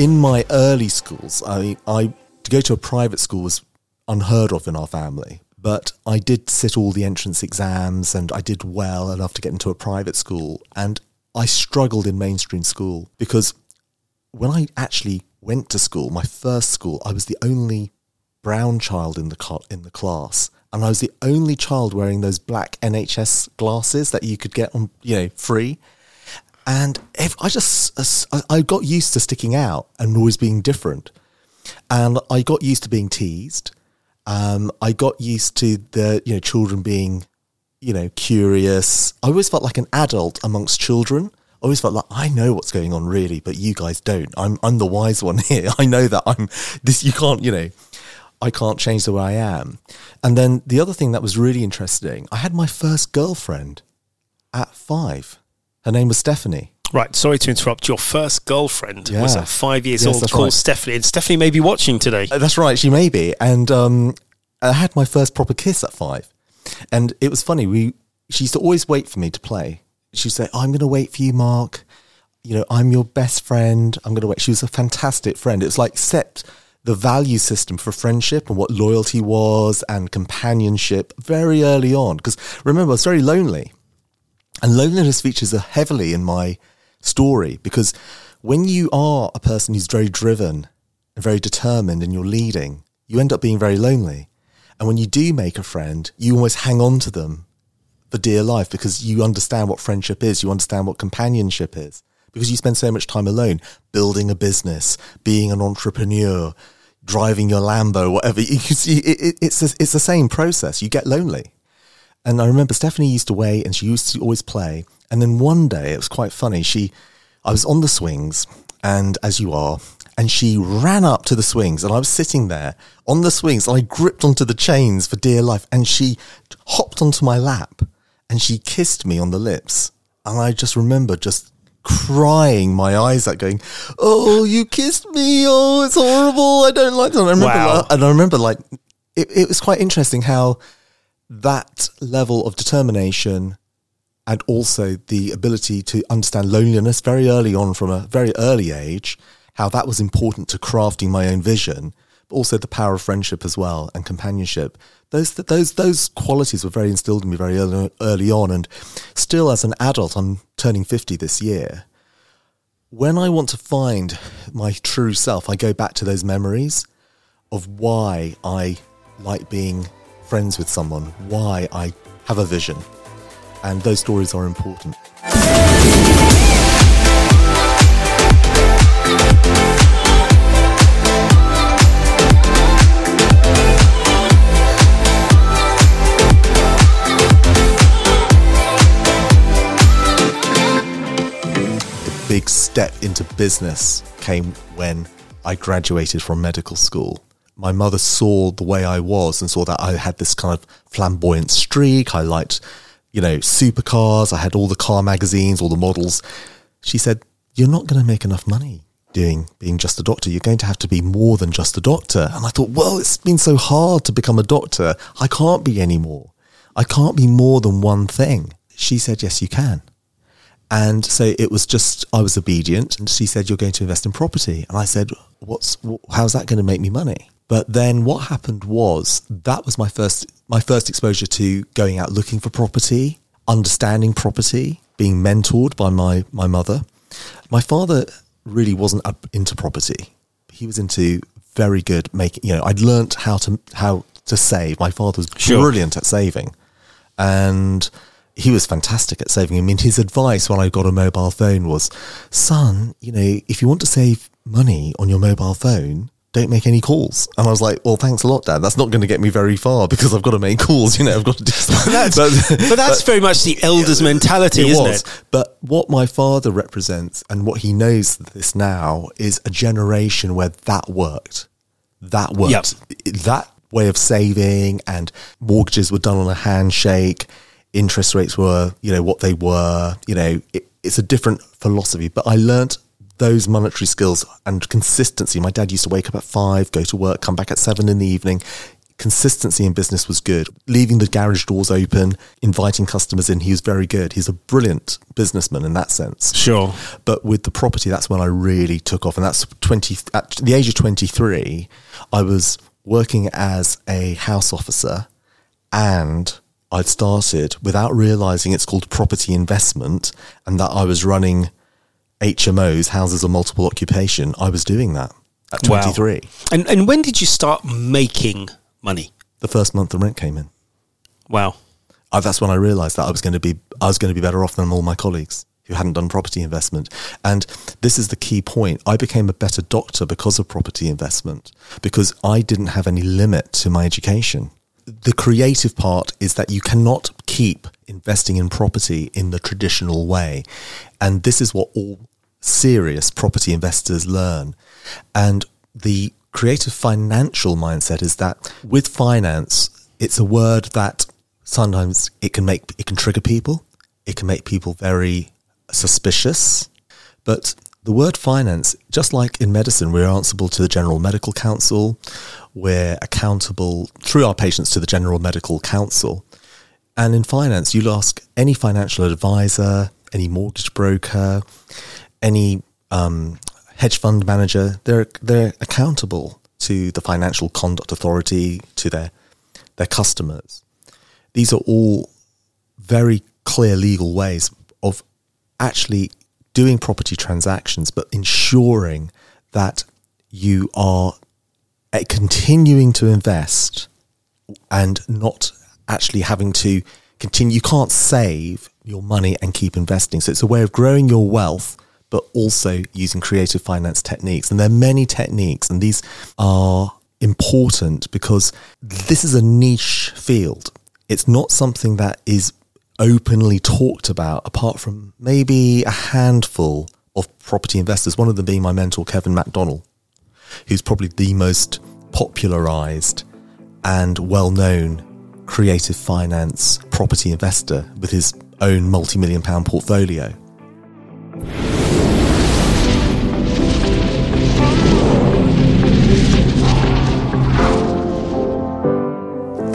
in my early schools, I mean, I to go to a private school was unheard of in our family. But I did sit all the entrance exams and I did well enough to get into a private school. And I struggled in mainstream school because when I actually went to school, my first school, I was the only brown child in the in the class, and I was the only child wearing those black NHS glasses that you could get on, you know, free. And if I just I got used to sticking out and always being different, and I got used to being teased. Um, I got used to the you know children being you know curious. I always felt like an adult amongst children. I always felt like I know what's going on really, but you guys don't. I'm I'm the wise one here. I know that I'm this. You can't you know. I can't change the way I am. And then the other thing that was really interesting, I had my first girlfriend at five. Her name was Stephanie. Right, sorry to interrupt. Your first girlfriend yeah. was at five years yes, old, called right. Stephanie, and Stephanie may be watching today. Uh, that's right, she may be. And um, I had my first proper kiss at five, and it was funny. We she used to always wait for me to play. She'd say, "I'm going to wait for you, Mark. You know, I'm your best friend. I'm going to wait." She was a fantastic friend. It was like set the value system for friendship and what loyalty was and companionship very early on. Because remember, I was very lonely. And loneliness features heavily in my story because when you are a person who's very driven and very determined and you're leading, you end up being very lonely. And when you do make a friend, you almost hang on to them for dear life because you understand what friendship is, you understand what companionship is because you spend so much time alone building a business, being an entrepreneur, driving your Lambo, whatever. You see it, it, it's it's the same process. You get lonely. And I remember Stephanie used to wait and she used to always play. And then one day it was quite funny. She, I was on the swings, and as you are, and she ran up to the swings, and I was sitting there on the swings, and I gripped onto the chains for dear life, and she hopped onto my lap, and she kissed me on the lips, and I just remember just crying my eyes out going oh you kissed me oh it's horrible i don't like that and i remember wow. like, and i remember like it, it was quite interesting how that level of determination and also the ability to understand loneliness very early on from a very early age, how that was important to crafting my own vision, but also the power of friendship as well and companionship. Those those those qualities were very instilled in me very early, early on, and still as an adult, I'm turning fifty this year. When I want to find my true self, I go back to those memories of why I like being friends with someone, why I have a vision and those stories are important. The big step into business came when I graduated from medical school my mother saw the way I was and saw that I had this kind of flamboyant streak. I liked you know, supercars. I had all the car magazines, all the models. She said, You're not going to make enough money doing being just a doctor. You're going to have to be more than just a doctor. And I thought, well, it's been so hard to become a doctor. I can't be anymore. I can't be more than one thing. She said, Yes, you can. And so it was just, I was obedient. And she said, You're going to invest in property. And I said, What's, how's that going to make me money? But then what happened was that was my first my first exposure to going out looking for property, understanding property, being mentored by my my mother. My father really wasn't up into property. He was into very good making. You know, I'd learnt how to how to save. My father was sure. brilliant at saving, and he was fantastic at saving. I mean, his advice when I got a mobile phone was, "Son, you know, if you want to save money on your mobile phone, don't make any calls. And I was like, well, thanks a lot, Dad. That's not going to get me very far because I've got to make calls. You know, I've got to do stuff. that's, but, but, that's but, very much the elder's mentality, it isn't was. it? But what my father represents and what he knows this now is a generation where that worked. That worked. Yep. That way of saving and mortgages were done on a handshake. Interest rates were, you know, what they were. You know, it, it's a different philosophy. But I learnt those monetary skills and consistency. My dad used to wake up at five, go to work, come back at seven in the evening, consistency in business was good. Leaving the garage doors open, inviting customers in, he was very good. He's a brilliant businessman in that sense. Sure. But with the property, that's when I really took off. And that's 20, at the age of 23, I was working as a house officer and I'd started without realizing it's called property investment and that I was running HMOs, houses of multiple occupation. I was doing that at 23. Wow. And, and when did you start making money. The first month the rent came in. Wow. Uh, that's when I realised that I was going to be I was going to be better off than all my colleagues who hadn't done property investment. And this is the key point. I became a better doctor because of property investment because I didn't have any limit to my education. The creative part is that you cannot keep investing in property in the traditional way. And this is what all serious property investors learn. And the creative financial mindset is that with finance, it's a word that sometimes it can make it can trigger people. It can make people very suspicious. But the word finance, just like in medicine, we're answerable to the General Medical Council. We're accountable through our patients to the General Medical Council. And in finance, you'll ask any financial advisor, any mortgage broker, any um, hedge fund manager, they're they're accountable to the Financial Conduct Authority, to their their customers. These are all very clear legal ways of actually doing property transactions, but ensuring that you are uh, continuing to invest and not actually having to continue. You can't save your money and keep investing. So it's a way of growing your wealth but also using creative finance techniques. And there are many techniques, and these are important because this is a niche field. It's not something that is openly talked about apart from maybe a handful of property investors, one of them being my mentor, Kevin McDonnell, who's probably the most popularized and well known creative finance property investor with his own multi million pound portfolio.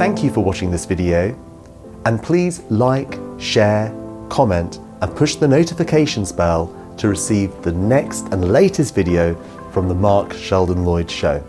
Thank you for watching this video and please like, share, comment and push the notifications bell to receive the next and latest video from the Mark Sheldon Lloyd Show.